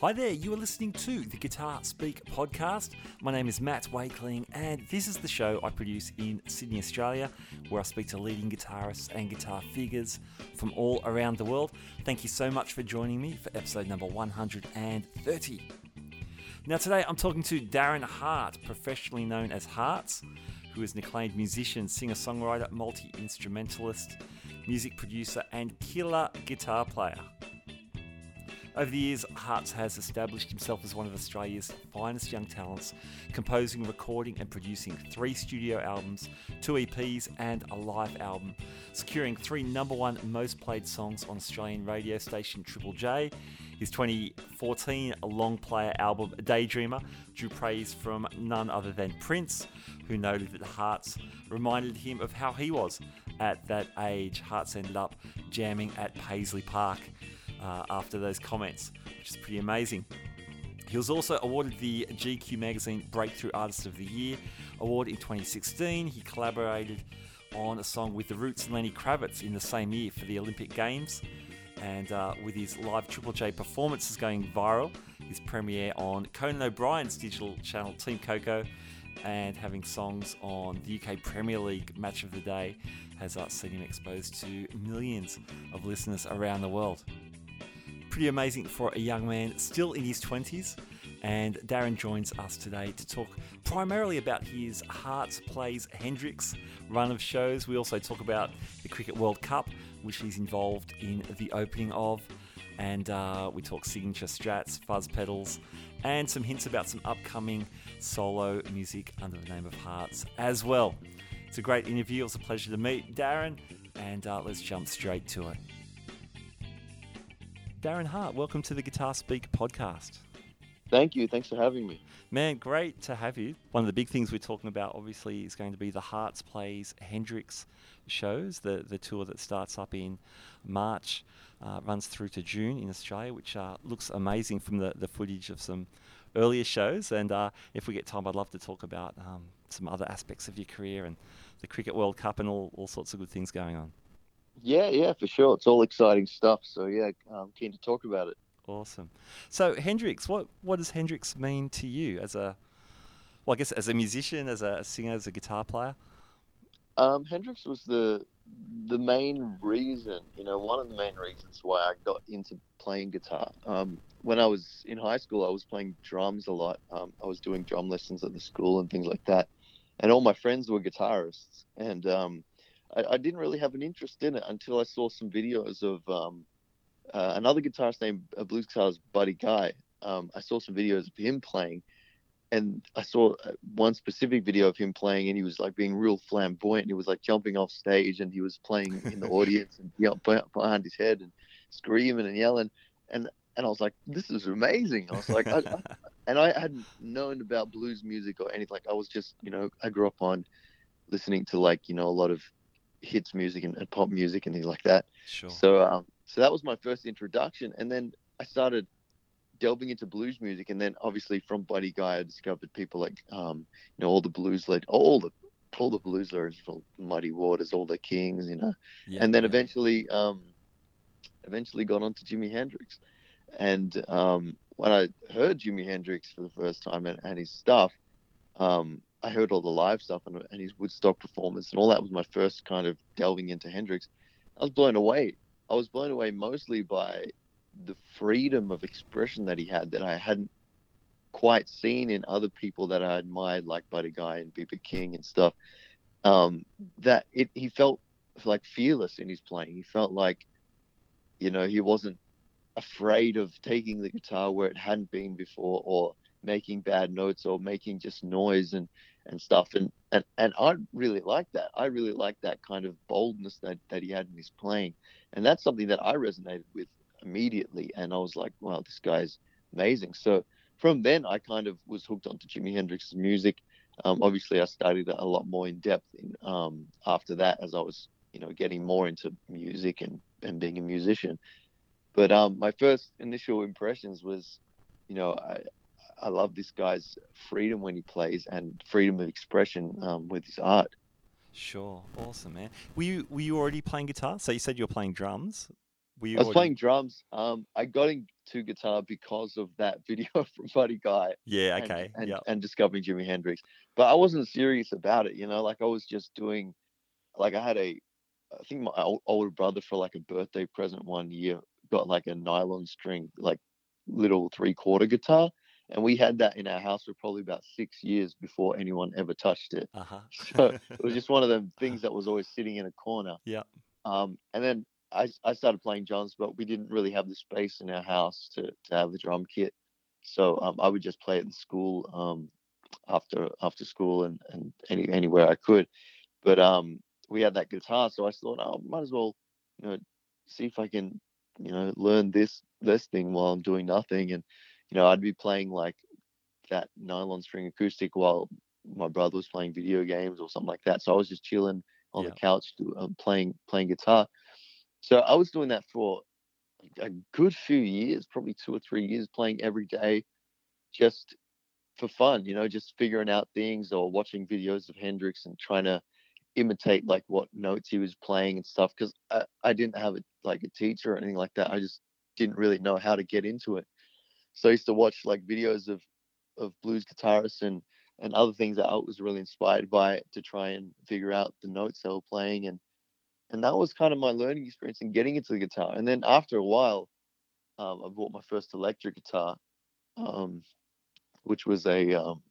Hi there, you are listening to the Guitar Speak podcast. My name is Matt Wakeling, and this is the show I produce in Sydney, Australia, where I speak to leading guitarists and guitar figures from all around the world. Thank you so much for joining me for episode number 130. Now, today I'm talking to Darren Hart, professionally known as Harts, who is an acclaimed musician, singer songwriter, multi instrumentalist, music producer, and killer guitar player. Over the years, Harts has established himself as one of Australia's finest young talents, composing, recording, and producing three studio albums, two EPs, and a live album, securing three number one most played songs on Australian radio station Triple J. His 2014 long player album, Daydreamer, drew praise from none other than Prince, who noted that Harts reminded him of how he was at that age. Harts ended up jamming at Paisley Park uh, after those comments, which is pretty amazing. He was also awarded the GQ Magazine Breakthrough Artist of the Year award in 2016. He collaborated on a song with The Roots and Lenny Kravitz in the same year for the Olympic Games. And uh, with his live Triple J performances going viral, his premiere on Conan O'Brien's digital channel Team Coco, and having songs on the UK Premier League Match of the Day has uh, seen him exposed to millions of listeners around the world pretty amazing for a young man still in his 20s. And Darren joins us today to talk primarily about his Harts Plays Hendrix run of shows. We also talk about the Cricket World Cup, which he's involved in the opening of. And uh, we talk signature strats, fuzz pedals, and some hints about some upcoming solo music under the name of Harts as well. It's a great interview. It was a pleasure to meet Darren, and uh, let's jump straight to it. Darren Hart, welcome to the Guitar Speak podcast. Thank you. Thanks for having me. Man, great to have you. One of the big things we're talking about, obviously, is going to be the Harts Plays Hendrix shows, the, the tour that starts up in March, uh, runs through to June in Australia, which uh, looks amazing from the, the footage of some earlier shows. And uh, if we get time, I'd love to talk about um, some other aspects of your career and the Cricket World Cup and all, all sorts of good things going on. Yeah, yeah, for sure. It's all exciting stuff. So yeah, I'm keen to talk about it. Awesome. So Hendrix, what what does Hendrix mean to you as a, well, I guess as a musician, as a singer, as a guitar player? Um, Hendrix was the the main reason, you know, one of the main reasons why I got into playing guitar. Um, when I was in high school, I was playing drums a lot. Um, I was doing drum lessons at the school and things like that, and all my friends were guitarists, and um, I, I, didn't really have an interest in it until I saw some videos of um, uh, another guitarist named uh, blues guitarist Buddy Guy. Um, I saw some videos of him playing, and I saw uh, one specific video of him playing, and he was like being real flamboyant. He was like jumping off stage, and he was playing in the audience and you know, behind his head and screaming and yelling, and and I was like, this is amazing. I was like, I, I, and I hadn't known about blues music or anything. Like I was just, you know, I grew up on listening to like you know a lot of hits music and, and, pop music and things like that. Sure. So um, so that was my first introduction, and then I started delving into blues music, and then obviously from Buddy Guy, I discovered people like um, you know all the blues led all the all the blues legends from Muddy Waters, all the Kings, you know, yeah, and then yeah. eventually um, eventually got onto Jimi Hendrix, and um, when I heard Jimi Hendrix for the first time and, and his stuff, um, I heard all the live stuff and, and his Woodstock performance and all that was my first kind of delving into Hendrix. I was blown away. I was blown away mostly by the freedom of expression that he had that I hadn't quite seen in other people that I admired, like Buddy Guy and B.B. King and stuff. Um, that it he felt like fearless in his playing. He felt like, you know, he wasn't afraid of taking the guitar where it hadn't been before or making bad notes or making just noise and and stuff. And and, and I really like that. I really like that kind of boldness that that he had in his playing. And that's something that I resonated with immediately. And I was like wow this guy's amazing. So from then I kind of was hooked onto Jimi Hendrix's music. Um, obviously I studied it a lot more in depth in, um, after that as I was you know getting more into music and and being a musician. But um, my first initial impressions was you know I, I love this guy's freedom when he plays and freedom of expression um, with his art. Sure, awesome, man. Were you were you already playing guitar? So you said you were playing drums. Were you I was already- playing drums. Um, I got into guitar because of that video from Buddy Guy. Yeah. Okay. And, yeah. and discovering Jimi Hendrix, but I wasn't serious about it. You know, like I was just doing, like I had a, I think my ol- older brother for like a birthday present one year got like a nylon string, like little three quarter guitar, and we had that in our house for probably about six years before anyone ever touched it. Uh huh. So it was just one of the things that was always sitting in a corner. Yeah. Um, and then I, I started playing drums, but we didn't really have the space in our house to, to have the drum kit. So um, I would just play at the school um, after after school and, and any anywhere I could. But um, we had that guitar, so I thought, oh, might as well, you know, see if I can, you know, learn this this thing while I'm doing nothing. And you know, I'd be playing like that nylon string acoustic while my brother was playing video games or something like that. So I was just chilling on Yeah. the couch do, um, playing playing guitar. So I was doing that for a good few years, probably two or three years, playing every day, just for fun. You know, just figuring out things or watching videos of Hendrix and trying to imitate like what notes he was playing and stuff. Because I, I didn't have a, like a teacher or anything like that. I just didn't really know how to get into it. So I used to watch like videos of of blues guitarists and and other things that I was really inspired by to try and figure out the notes they were playing and and that was kind of my learning experience in getting into the guitar. And then after a while, um, I bought my first electric guitar, um, which was a um,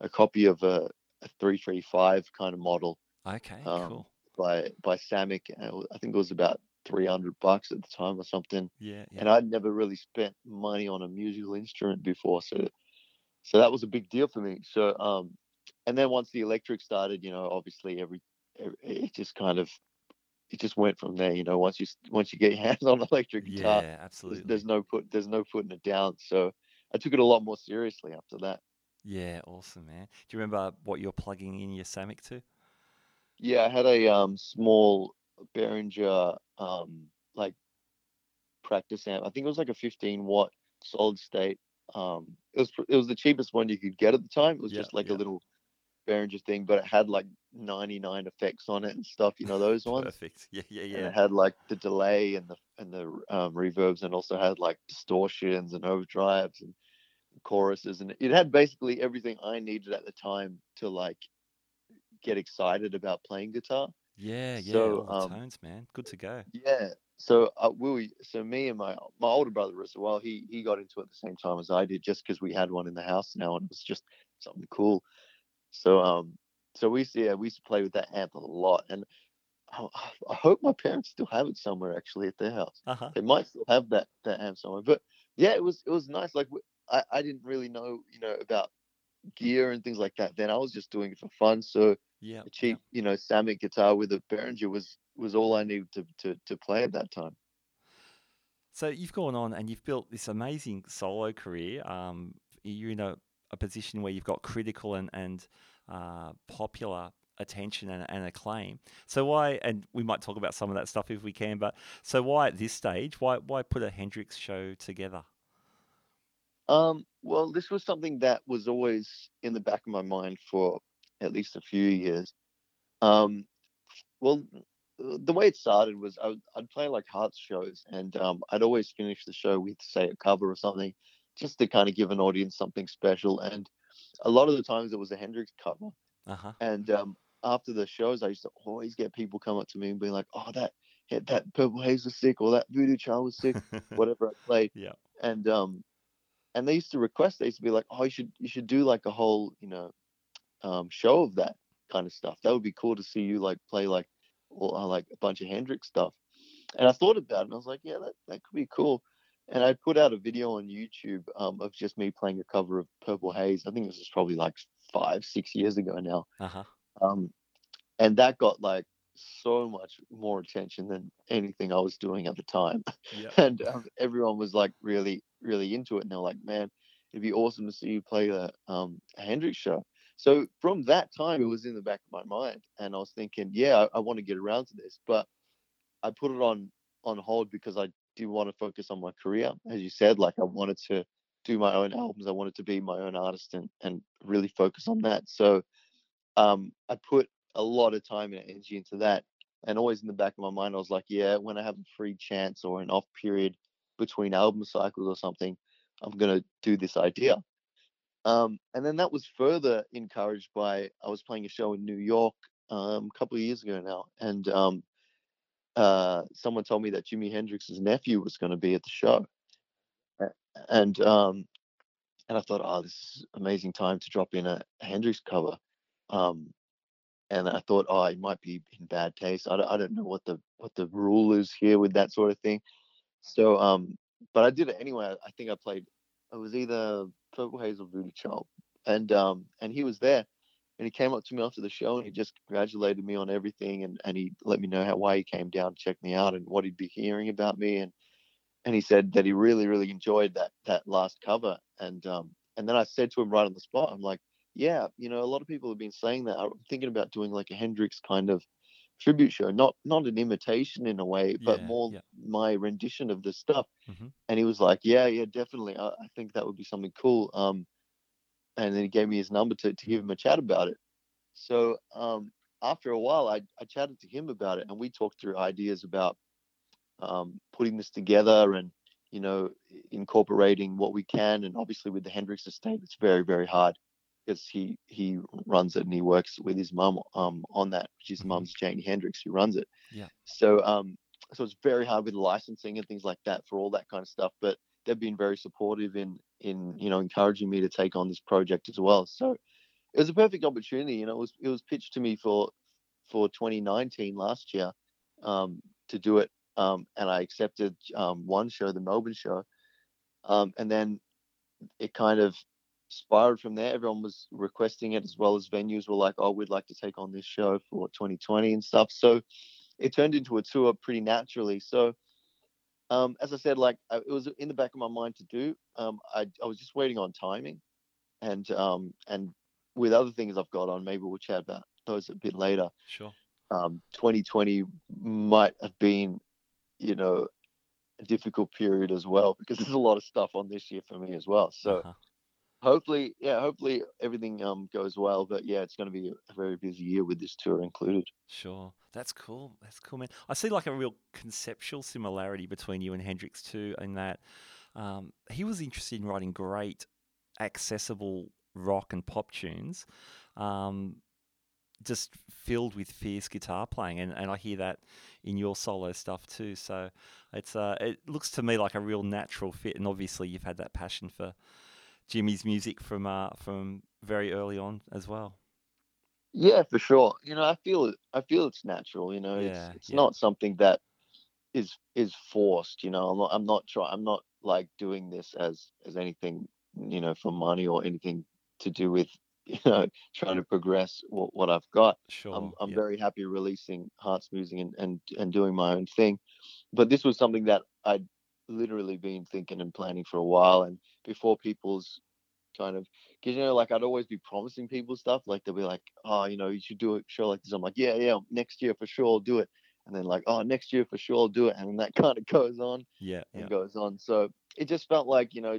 a copy of a, a 335 kind of model Okay. um, cool. by by Samick. and it wa- I think it was about 300 bucks at the time or something Yeah. Yeah. and I'd never really spent money on a musical instrument before, so so that was a big deal for me. So um, and then once the electric started, you know, obviously every, it just kind of it just went from there. You know, once you once you get your hands on electric guitar, yeah. there's, Absolutely. there's no put there's no putting it down. So I took it a lot more seriously after that. Yeah. Awesome, man. Do you remember what you're plugging in your Samick to? Yeah, I had a um small Behringer um like practice amp. I think it was like a 15 watt solid state. Um, it was it was the cheapest one you could get at the time. It was Yeah, just like yeah. a little Behringer thing, but it had like 99 effects on it and stuff. You know those ones. Perfect. Yeah. Yeah. And Yeah. it had like the delay and the and the um, reverbs, and also had like distortions and overdrives and choruses, and it had basically everything I needed at the time to like get excited about playing guitar. Yeah. Yeah. So, um, tones, man. Good to go. Yeah. So uh, we, so me and my my older brother as well. He he got into it at the same time as I did, just because we had one in the house now, and it was just something cool. So um, so we used to, yeah, we used to play with that amp a lot, and I, I hope my parents still have it somewhere actually at their house. Uh huh. They might still have that that amp somewhere, but yeah, it was it was nice. Like I I didn't really know you know about gear and things like that. Then I was just doing it for fun. So Yeah. a cheap, you know, Samick guitar with a Behringer was was all I needed to to to play at that time. So you've gone on and you've built this amazing solo career. Um, you're in a, a position where you've got critical and and uh, popular attention and, and acclaim. So why? And we might talk about some of that stuff if we can. But so why at this stage? Why why put a Hendrix show together? Um, well, this was something that was always in the back of my mind for at least a few years. Um, well, the way it started was I would, I'd play like Harts shows, and um, I'd always finish the show with say a cover or something, just to kind of give an audience something special. And a lot of the times it was a Hendrix cover. Uh huh. And um, after the shows, I used to always get people come up to me and be like, "Oh, that that Purple Haze was sick, or that Voodoo Child was sick, whatever I played." Yeah. And um, and they used to request. They used to be like, "Oh, you should you should do like a whole you know, um, show of that kind of stuff. That would be cool to see you like play like, or uh, like a bunch of Hendrix stuff." And I thought about it, and I was like, "Yeah, that that could be cool." And I put out a video on YouTube um, of just me playing a cover of Purple Haze. I think this was probably like five, six years ago now Uh huh. um, and that got like so much more attention than anything I was doing at the time. Yeah. and um, everyone was like really, really into it. And they're like, "Man, it'd be awesome to see you play a, um, a Hendrix show." So from that time, it was in the back of my mind, and I was thinking, "Yeah, I, I want to get around to this," but I put it on on hold because I do want to focus on my career, as you said. Like I wanted to do my own albums. I wanted to be my own artist and and really focus on that. So um, I put a lot of time and energy into that. And always in the back of my mind, I was like, yeah, when I have a free chance or an off period between album cycles or something, I'm gonna do this idea. Um, and then that was further encouraged by I was playing a show in New York um, a couple of years ago now, and um, uh, someone told me that Jimi Hendrix's nephew was going to be at the show, and um, and I thought, oh, this is amazing time to drop in a Hendrix cover, um, and I thought, oh, it might be in bad taste. I don't, I don't know what the what the rule is here with that sort of thing, so um, but I did it anyway. I think I played. It was either Purple Haze or Voodoo Child, and um, and he was there, and he came up to me after the show and he just congratulated me on everything, and and he let me know how why he came down to check me out and what he'd be hearing about me, and and he said that he really really enjoyed that that last cover, and um, and then I said to him right on the spot, I'm like, yeah, you know, a lot of people have been saying that. I'm thinking about doing like a Hendrix kind of tribute show, not not an imitation in a way, but Yeah, more yeah. my rendition of the stuff. Mhm. And he was like, "Yeah, yeah, definitely. I, I think that would be something cool." Um, and then he gave me his number to to give him a chat about it. So um, after a while, I I chatted to him about it, and we talked through ideas about um, putting this together and you know incorporating what we can. And obviously, with the Hendrix estate, it's very very hard because he he runs it and he works with his mum um on that, which his Mhm. mum's Janie Hendrix who runs it. Yeah. So um so it's very hard with licensing and things like that for all that kind of stuff. But they've been very supportive in in you know encouraging me to take on this project as well. So it was a perfect opportunity. You know, it was it was pitched to me for for 2019 last year um, to do it, um, and I accepted um, one show, the Melbourne show, um, and then it kind of spiraled from there. Everyone was requesting it, as well as venues were like, "Oh, we'd like to take on this show for 2020 and stuff." So it turned into a tour pretty naturally. So um, as I said, like I, it was in the back of my mind to do. Um, I I was just waiting on timing, and um, and with other things I've got on, maybe we'll chat about those a bit later. Sure. Um, 2020 might have been, you know, a difficult period as well because there's a lot of stuff on this year for me as well. So Uh-huh. Hopefully, yeah, hopefully everything um goes well. But yeah, it's going to be a very busy year with this tour included. Sure. That's cool. That's cool, man. I see like a real conceptual similarity between you and Hendrix too, in that um, he was interested in writing great, accessible rock and pop tunes, um, just filled with fierce guitar playing, and, and I hear that in your solo stuff too. So it's uh, it looks to me like a real natural fit, and obviously you've had that passion for Jimi's music from uh, from very early on as well. Yeah, for sure. You know, I feel it. I feel it's natural. You know, Yeah, it's it's yeah. not something that is is forced. You know, I'm not. I'm not trying. I'm not like doing this as as anything. You know, for money or anything to do with you know trying to progress what, what I've got. Sure. I'm I'm yeah. very happy releasing Harts Musing and, and and doing my own thing. But this was something that I'd literally been thinking and planning for a while. And before people's kind of, because you know, like I'd always be promising people stuff. Like they'll be like, oh, you know, you should do a show like this. I'm like, yeah, yeah, next year for sure I'll do it. And then like, oh, next year for sure I'll do it. And that kind of goes on yeah, and yeah. goes on. So it just felt like you know,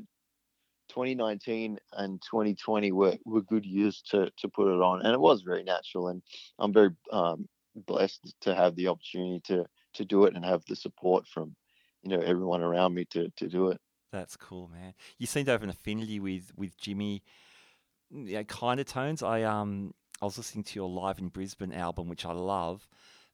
2019 and 2020 were, were good years to to put it on, and it was very natural. And I'm very um, blessed to have the opportunity to to do it and have the support from you know everyone around me to to do it. That's cool, man. You seem to have an affinity with with Jimi, mm, yeah, kind of tones. I um I was listening to your Live in Brisbane album, which I love,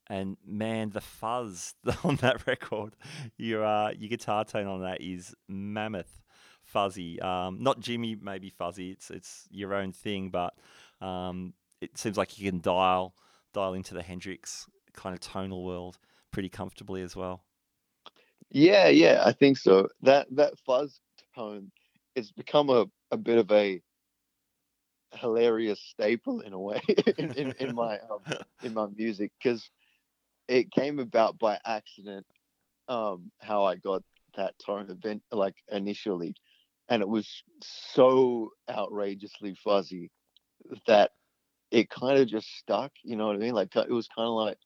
and man, the fuzz on that record, your uh, your guitar tone on that is mammoth fuzzy. Um, not Jimi, maybe fuzzy. It's it's your own thing, but um, it seems like you can dial dial into the Hendrix kind of tonal world pretty comfortably as well. Yeah, yeah, I think so. That that fuzz tone it's become a, a bit of a hilarious staple in a way in, in, in my um, in my music because it came about by accident um how I got that tone event like initially and it was so outrageously fuzzy that it kind of just stuck you know what I mean like it was kind of like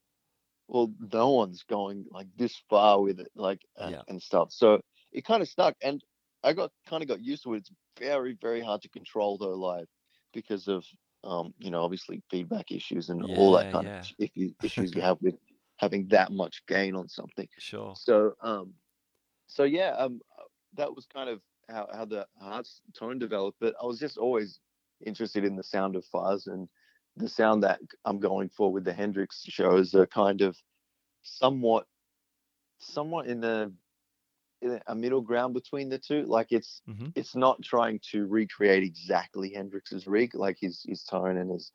well no one's going like this far with it like and, Yeah. and stuff so it kind of stuck and I got kind of got used to it it's very very hard to control though live because of um you know obviously feedback issues and all that kind yeah. of issues issues you have with having that much gain on something. Sure. So um, so yeah, um, that was kind of how how the Harts tone developed. But I was just always interested in the sound of fuzz and the sound that I'm going for with the Hendrix shows are kind of somewhat somewhat in the in a middle ground between the two. Like it's Mhm. it's not trying to recreate exactly Hendrix's rig, like his his tone and his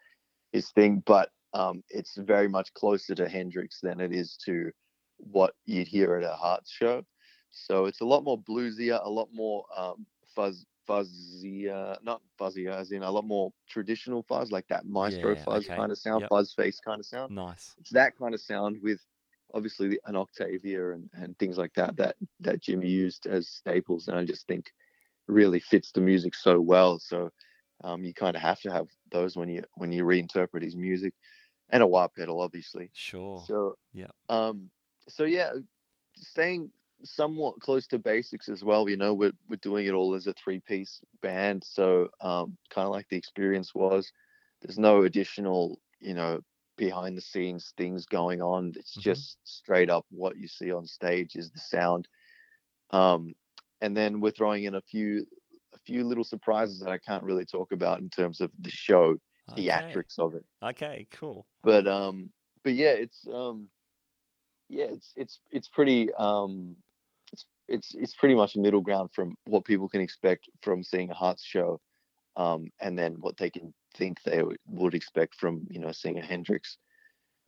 his thing, but um, it's very much closer to Hendrix than it is to what you'd hear at a Harts show. So it's a lot more bluesier, a lot more um, fuzz fuzzier, not fuzzier, as in a lot more traditional fuzz, like that maestro Yeah, fuzz okay. kind of sound, Yep. fuzz face kind of sound Nice. it's that kind of sound with obviously an Octavia and, and things like that that that Jim used as staples, and I just think really fits the music so well. So um, you kind of have to have those when you when you reinterpret his music, and a wah pedal, obviously. Sure. So Yeah. um, so yeah, staying somewhat close to basics as well. You know, we're we're doing it all as a three piece band, so um, kind of like the experience was. There's no additional, you know, behind the scenes things going on. It's Mhm. just straight up what you see on stage is the sound. Um, and then we're throwing in a few a few little surprises that I can't really talk about in terms of the show Okay. theatrics of it Okay. Cool. but um but yeah it's um yeah it's it's it's pretty um it's it's pretty much a middle ground from what people can expect from seeing a Harts show um and then what they can think they would, would expect from you know seeing a hendrix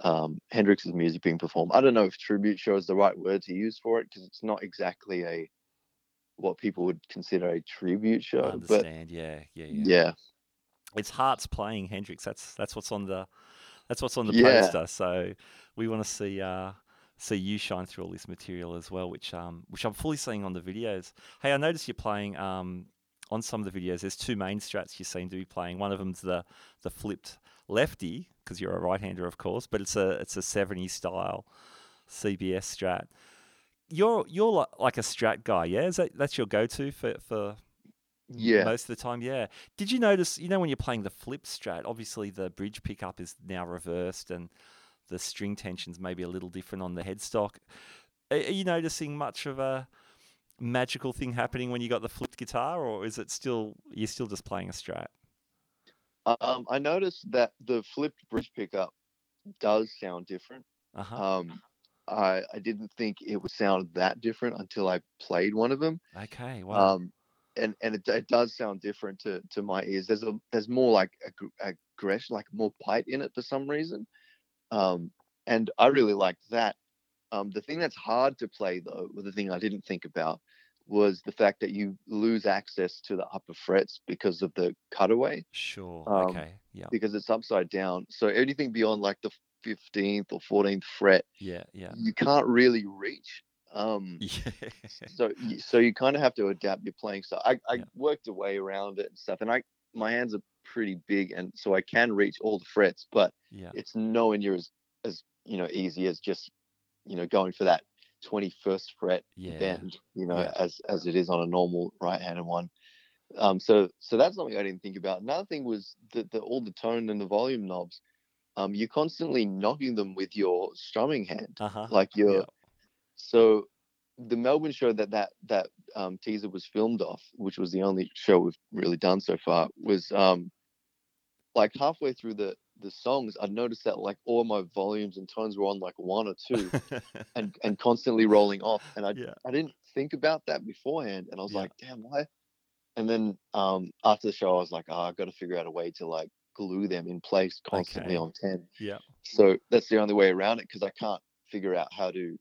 um hendrix's music being performed i don't know if tribute show is the right word to use for it because it's not exactly a what people would consider a tribute I show but understand. Yeah. Yeah. Yeah. yeah It's Harts playing Hendrix. That's that's what's on the that's what's on the Yeah. poster. So we want to see uh see you shine through all this material as well, which um which I'm fully seeing on the videos. Hey, I noticed you're playing um on some of the videos. There's two main strats you seem to be playing. One of them's the the flipped lefty because you're a right-hander, of course, but it's a it's a 70s style CBS strat. You're you're li- like a strat guy, yeah? Is that that's your go-to for for Yeah. most of the time? Yeah. Did you notice? You know, when you're playing the flip strat, obviously the bridge pickup is now reversed and the string tension's maybe a little different on the headstock. Are, you noticing much of a magical thing happening when you got the flipped guitar, or is it still you're still just playing a strat? um i noticed that the flipped bridge pickup does sound different Uh huh. um i i didn't think it would sound that different until i played one of them okay. Wow. um and and it, it does sound different to to my ears there's a there's more like ag- aggression like more bite in it for some reason um and i really liked that um the thing that's hard to play though or the thing i didn't think about was the fact that you lose access to the upper frets because of the cutaway sure. um, okay. Yeah. because it's upside down so anything beyond like the 15th or 14th fret Yeah. Yeah. you can't really reach um Yeah. so so you kind of have to adapt your playing style. I, I Yeah. worked a way around it and stuff, and I my hands are pretty big, and so I can reach all the frets, but yeah. it's nowhere near as as you know easy as just you know going for that 21st fret Yeah. bend, you know, Yeah. as as it is on a normal right-handed one. Um, so so that's something I didn't think about. Another thing was that the all the tone and the volume knobs. Um, you're constantly knocking them with your strumming hand Uh huh. like your Yeah. so the melbourne show that that that um, teaser was filmed off which was the only show we've really done so far was um like halfway through the the songs i noticed that like all my volumes and tones were on like one or two and and constantly rolling off and i yeah. i didn't think about that beforehand and i was Yeah. like damn why and then um after the show i was like oh i've got to figure out a way to like glue them in place constantly Okay. on 10 Yeah. so that's the only way around it because I can't figure out how to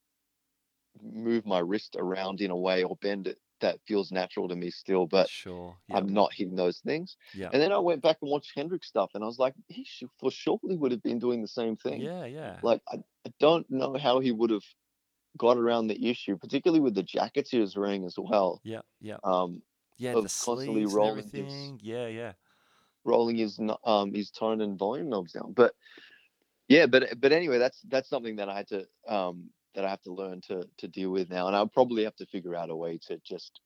move my wrist around in a way or bend it that feels natural to me still, but Sure. Yeah. I'm not hitting those things. Yeah. And then I went back and watched Hendrix stuff and I was like, he should, for surely would have been doing the same thing. Yeah. Yeah. Like, I, I don't know how he would have got around the issue, particularly with the jackets he was wearing as well. Yeah. Yeah. Um, Yeah. The constantly rolling his- Yeah. Yeah. rolling his um his tone and volume knobs down. But yeah, but but anyway, that's that's something that I had to um that I have to learn to to deal with now, and I'll probably have to figure out a way to just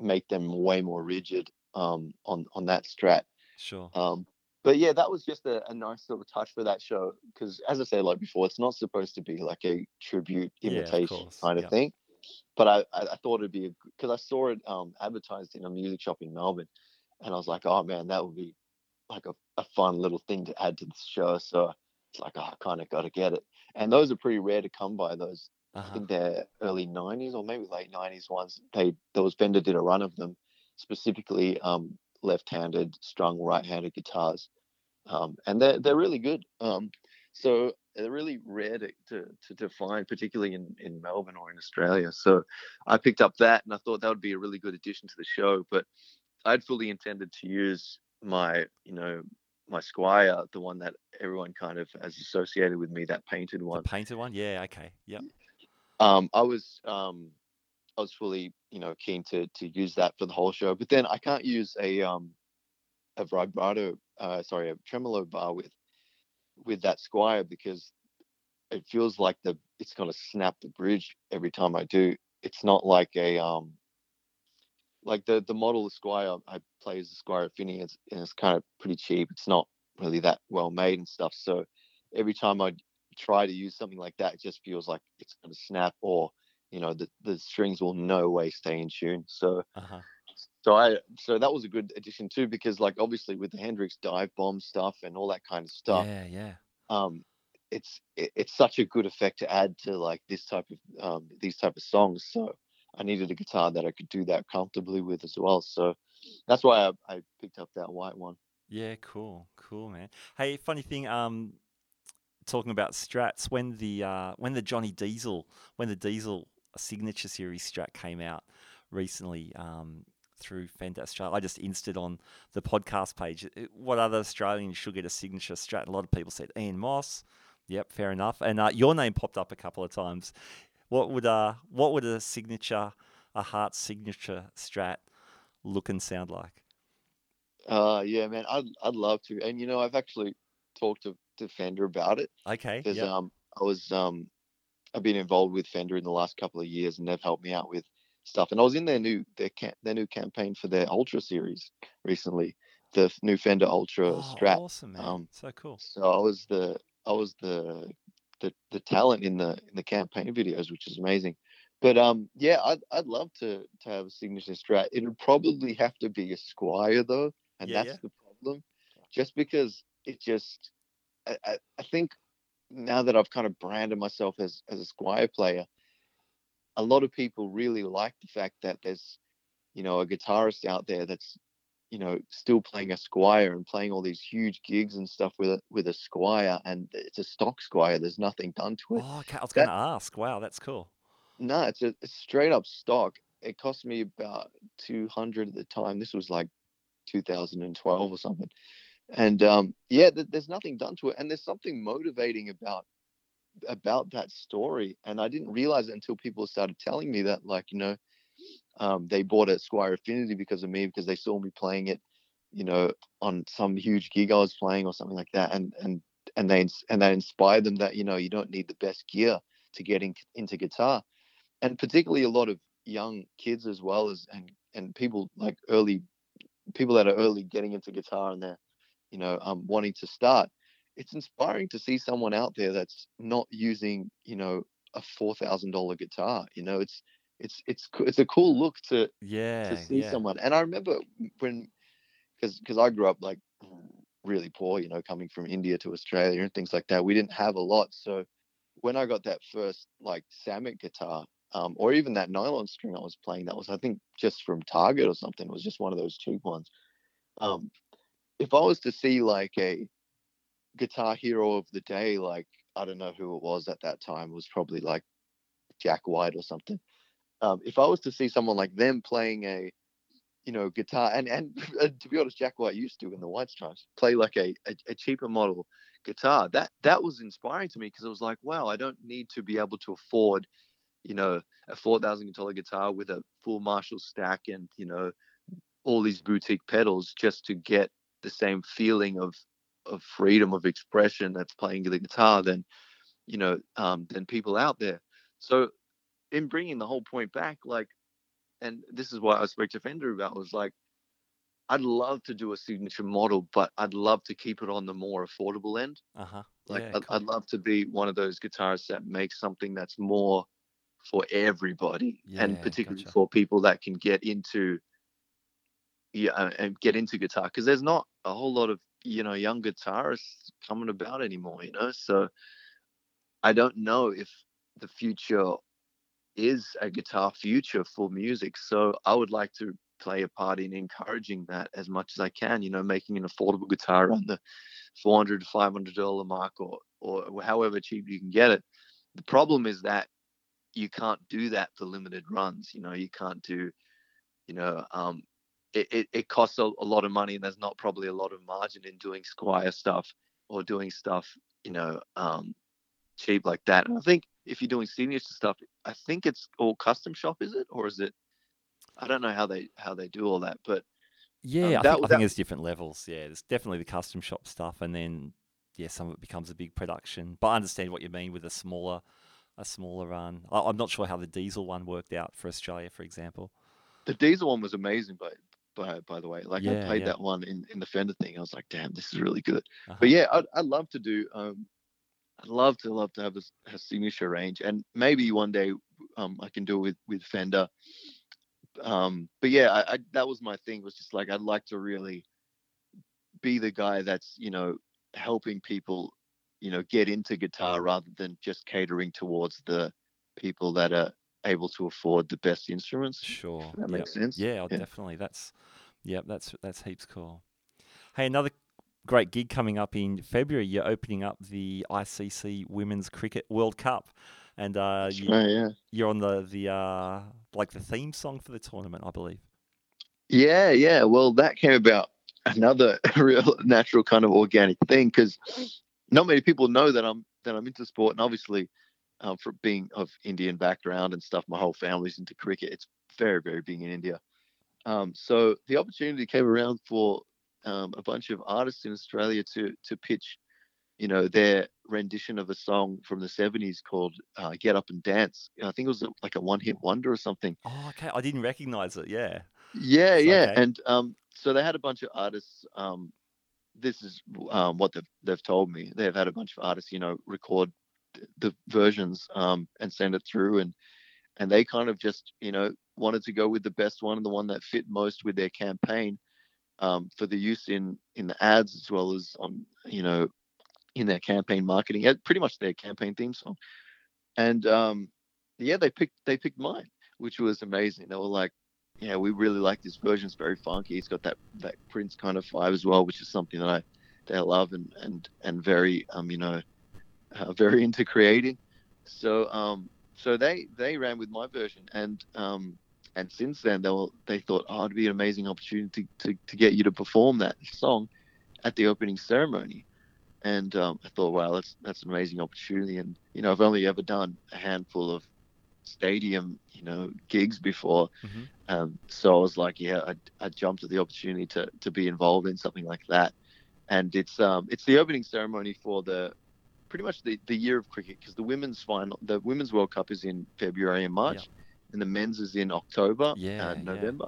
make them way more rigid um on on that strat. Sure. Um, but yeah, that was just a, a nice little touch for that show because, as I said like before, it's not supposed to be like a tribute Yeah, of imitation kind of yeah. thing. But I, I, I thought it'd be because I saw it um, advertised in a music shop in Melbourne, and I was like, oh man, that would be like a, a fun little thing to add to the show. So it's like, oh, I kind of got to get it. And those are pretty rare to come by. Those I Uh-huh. think they're early '90s or maybe late '90s ones. They those Fender did a run of them, specifically um, left-handed strung right-handed guitars, um, and they're they're really good. Um, so they're really rare to, to, to, to find, particularly in, in Melbourne or in Australia. So I picked up that, and I thought that would be a really good addition to the show. But I'd fully intended to use my you know my Squier, the one that everyone kind of has associated with me, that painted one. The painted one? Yeah, okay. Yep. um, I was um, I was fully you know keen to to use that for the whole show, but then I can't use a um a vibrato, uh, sorry, a tremolo bar with with that Squier because it feels like the it's gonna snap the bridge every time I do. It's not like a um like the the model of Squier I play as the Squier Affinity, it's, and it's kind of pretty cheap. It's not really that well made and stuff. So every time I try to use something like that, it just feels like it's going to snap or you know the, the strings will no way stay in tune. So Uh-huh. so I so that was a good addition too because like obviously with the Hendrix dive bomb stuff and all that kind of stuff, Yeah, yeah. um, it's it, it's such a good effect to add to like this type of um, these type of songs. So I needed a guitar that I could do that comfortably with as well. So that's why I, I picked up that white one. Yeah, cool, cool, man. Hey, funny thing, um, talking about strats, when the uh, when the Johnny Diesel, when the Diesel signature series strat came out recently, um, through Fender Australia, I just insted on the podcast page. uh, What other Australians should get a signature strat? A lot of people said Ian Moss. Yep, fair enough. And uh, your name popped up a couple of times. What would uh, what would a signature, a heart signature strat, look and sound like? Uh, yeah, man, I'd I'd love to. And you know, I've actually talked to, to Fender about it Okay. because Yep. um I was um I've been involved with Fender in the last couple of years and they've helped me out with stuff. And I was in their new their camp their new campaign for their Ultra series recently, the new Fender Ultra Oh, Strat. awesome, man. um, so cool. So I was the I was the the the talent in the in the campaign videos, which is amazing. But um yeah, I'd I'd love to to have a signature strat. It would probably have to be a Squier though, and Yeah, that's yeah. the problem. Just because it just I, I, I think now that I've kind of branded myself as as a Squier player, a lot of people really like the fact that there's you know a guitarist out there that's you know still playing a Squier and playing all these huge gigs and stuff with a with a Squier and it's a stock Squier. There's nothing done to it. Oh, okay. I was going to ask. Wow, that's cool. No, it's a it's straight up stock. It cost me about two hundred at the time. This was like 2012 or something. And um, yeah, th- there's nothing done to it, and there's something motivating about about that story. And I didn't realize it until people started telling me that, like you know, um, they bought a Squier Affinity because of me because they saw me playing it, you know, on some huge gig I was playing or something like that, and and and they and that inspired them that you know you don't need the best gear to get in, into guitar, and particularly a lot of young kids as well as and and people like early people that are early getting into guitar and they're you know um wanting to start. It's inspiring to see someone out there that's not using you know a four thousand dollar guitar you know it's it's it's it's a cool look to Yeah, to see yeah. someone and i remember when because because i grew up like really poor you know coming from india to australia and things like that we didn't have a lot so when i got that first like samick guitar um, or even that nylon string i was playing that was i think just from target or something it was just one of those cheap ones um, if i was to see like a guitar hero of the day like i don't know who it was at that time it was probably like jack white or something um, if I was to see someone like them playing a, you know, guitar, and and to be honest, Jack White used to in the White Stripes play like a, a, a cheaper model guitar. That that was inspiring to me because it was like, wow, I don't need to be able to afford, you know, a four thousand dollar guitar with a full Marshall stack and you know, all these boutique pedals just to get the same feeling of of freedom of expression that's playing the guitar than, you know, um, than people out there. So in bringing the whole point back, like, and this is what I spoke to Fender about was like, I'd love to do a signature model, but I'd love to keep it on the more affordable end. Uh huh. Like yeah, I'd, cool. I'd love to be one of those guitarists that makes something that's more for everybody, and particularly gotcha. for people that can get into yeah uh, and get into guitar because there's not a whole lot of you know young guitarists coming about anymore. You know, so I don't know if the future is a guitar future for music. So I would like to play a part in encouraging that as much as I can. You know, making an affordable guitar around the 400 to 500 dollar mark, or or however cheap you can get it. The problem is that you can't do that for limited runs. You know, you can't do, you know, um, it, it, it costs a, a lot of money and there's not probably a lot of margin in doing Squier stuff or doing stuff, you know, um, cheap like that. And I think if you're doing signature stuff, I think it's all custom shop, is it, or is it? I don't know how they how they do all that, but Yeah, Um, I, that- think, I think there's different levels. Yeah, there's definitely the custom shop stuff, and then yeah, some of it becomes a big production. But I understand what you mean with a smaller, a smaller run. I, I'm not sure how the diesel one worked out for Australia, for example. the diesel one was amazing. By by by the way, like I played yeah. that one in in the Fender thing. I was like, damn, this is really good. Uh-huh. But yeah, I'd, I'd love to do. Um, I'd love to love to have a, a signature range, and maybe one day um, I can do it with with Fender. Um, but yeah, I, I that was my thing. Was just like I'd like to really be the guy that's you know helping people you know get into guitar rather than just catering towards the people that are able to afford the best instruments. Sure. That yep. makes sense. Yeah, oh, Yeah. definitely. That's yep. That's that's heaps cool. Hey, another great gig coming up in February. You're opening up the ICC Women's Cricket World Cup, and uh, you, yeah. you're on the the uh, like the theme song for the tournament, I believe. Yeah, yeah. Well, that came about another real natural kind of organic thing because not many people know that I'm that I'm into sport, and obviously, um, for being of Indian background and stuff, my whole family's into cricket. It's very, very big in India. Um, so the opportunity came around for um, a bunch of artists in Australia to to pitch, you know, their rendition of a song from the '70s called uh, "Get Up and Dance." I think it was like a one-hit wonder or something. Oh, okay. I didn't recognize it. Yeah. Yeah, It's yeah, okay. and um, so they had a bunch of artists. Um, this is um, what they've they've told me. They've had a bunch of artists, you know, record th- the versions um, and send it through, and and they kind of just, you know, wanted to go with the best one and the one that fit most with their campaign um, for the use in in the ads as well as on, you know, in their campaign marketing. Pretty much their campaign theme song, and um, yeah, they picked they picked mine, which was amazing. They were like yeah, we really like this version. It's very funky. It's got that that Prince kind of vibe as well, which is something that I that I love and and and very um you know uh, very into creating. So um so they they ran with my version and um and since then they were they thought oh it'd be an amazing opportunity to to, to get you to perform that song at the opening ceremony. And um, I thought, wow, that's that's an amazing opportunity. And you know, I've only ever done a handful of stadium, you know, gigs before. Mhm. Um, so I was like, yeah, I, I jumped at the opportunity to, to be involved in something like that. And it's um it's the opening ceremony for the pretty much the, the year of cricket because the women's final the women's World Cup is in February and March, and the men's is in October Yeah, and yeah. November.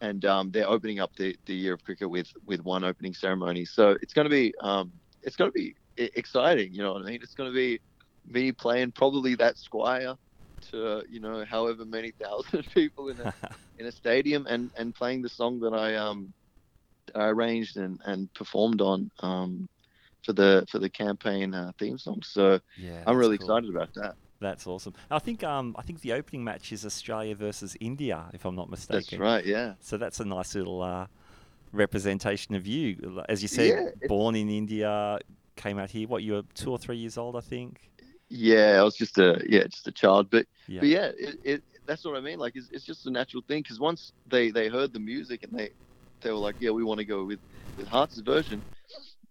And um, they're opening up the, the year of cricket with with one opening ceremony. So it's going to be um it's going to be exciting. You know what I mean? It's going to be me playing probably that Squier to you know however many thousand people in a in a stadium and and playing the song that I um I arranged and and performed on um for the for the campaign uh, theme song. So yeah. I'm really cool. excited about that. That's awesome. I think um I think the opening match is Australia versus India, if I'm not mistaken. That's right. Yeah. So that's a nice little uh, representation of you. As you said, Yeah, born in India, came out here. What you were two or three years old, I think. Yeah, I was just a yeah, just a child, but Yeah. but yeah, it, it that's what I mean. Like it's, it's just a natural thing because once they they heard the music and they they were like, yeah, we want to go with with Harts' version.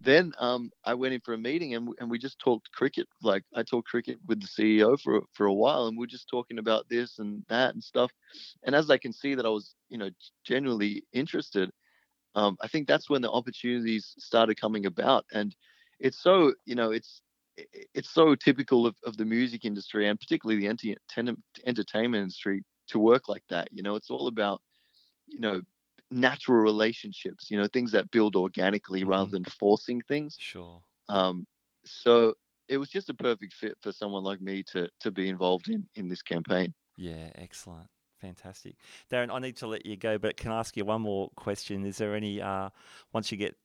Then um, I went in for a meeting and and we just talked cricket. Like I talked cricket with the CEO for for a while, and we are just talking about this and that and stuff. And as I can see that I was you know genuinely interested, um, I think that's when the opportunities started coming about. And it's so you know it's it's so typical of, of the music industry and particularly the ten- entertainment industry to work like that. You know, it's all about, you know, natural relationships, you know, things that build organically Mhm. rather than forcing things. Sure. Um, so it was just a perfect fit for someone like me to to be involved in in this campaign. Yeah, excellent. Fantastic. Darren, I need to let you go, but can I ask you one more question? Is there any, uh, once you get,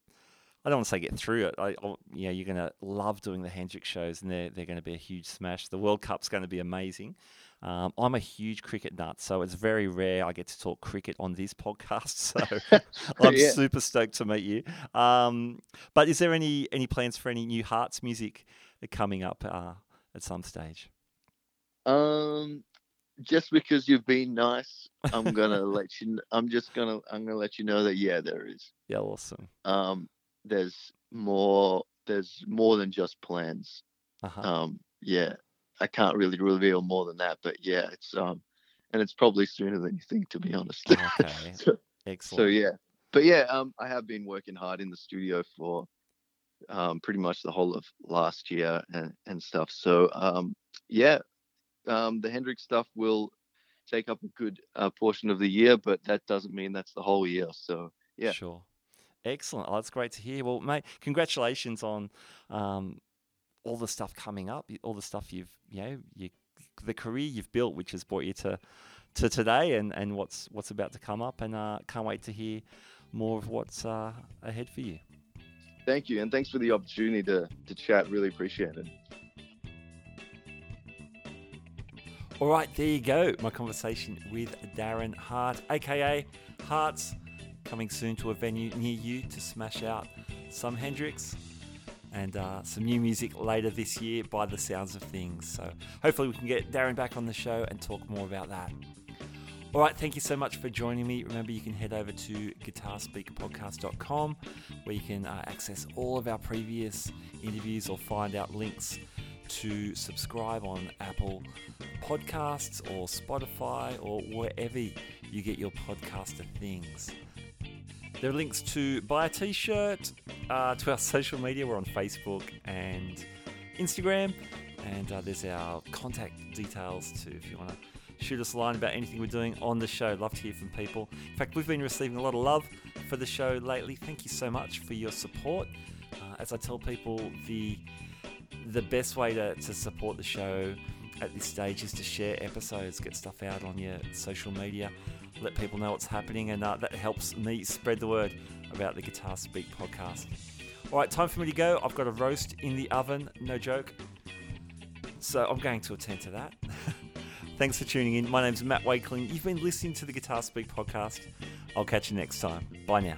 I don't want to say get through it, I, I, you know, you're going to love doing the Hendrix shows and they're, they're going to be a huge smash. The World Cup's going to be amazing. Um, I'm a huge cricket nut, so it's very rare I get to talk cricket on this podcast. So I'm Yeah. super stoked to meet you. Um, but is there any, any plans for any new Harts music coming up uh, at some stage? Um, just because you've been nice, I'm gonna let you. I'm just gonna. I'm gonna let you know that yeah, there is. Yeah, awesome. Um, there's more. There's more than just plans. Uh-huh. Um, yeah, I can't really reveal more than that, but yeah, it's um, and it's probably sooner than you think, to be honest. Okay. so, Excellent. so yeah, but yeah, um, I have been working hard in the studio for um pretty much the whole of last year and and stuff. So um, yeah, um, the Hendrix stuff will take up a good uh, portion of the year, but that doesn't mean that's the whole year. So yeah. Sure. Excellent. Oh, that's great to hear. Well, mate, congratulations on um, all the stuff coming up, all the stuff you've, you know, you, the career you've built, which has brought you to, to today, and, and what's what's about to come up. And uh, can't wait to hear more of what's uh, ahead for you. Thank you, and thanks for the opportunity to to chat. Really appreciate it. All right, there you go. My conversation with Darren Hart, aka Harts, coming soon to a venue near you to smash out some Hendrix and uh, some new music later this year by the sounds of things. So hopefully we can get Darren back on the show and talk more about that. All right, thank you so much for joining me. Remember, you can head over to guitarspeakpodcast.com where you can uh, access all of our previous interviews or find out links to subscribe on Apple Podcasts or Spotify or wherever you get your podcaster things. There are links to buy a t shirt, uh, to our social media. We're on Facebook and Instagram. And uh, there's our contact details too if you want to shoot us a line about anything we're doing on the show. Love to hear from people. In fact, we've been receiving a lot of love for the show lately. Thank you so much for your support. Uh, as I tell people, the the best way to, to support the show at this stage is to share episodes, get stuff out on your social media, let people know what's happening, and uh, that helps me spread the word about the Guitar Speak podcast. All right, time for me to go. I've got a roast in the oven, no joke. So I'm going to attend to that. Thanks for tuning in. My name's Matt Wakeling. You've been listening to the Guitar Speak podcast. I'll catch you next time. Bye now.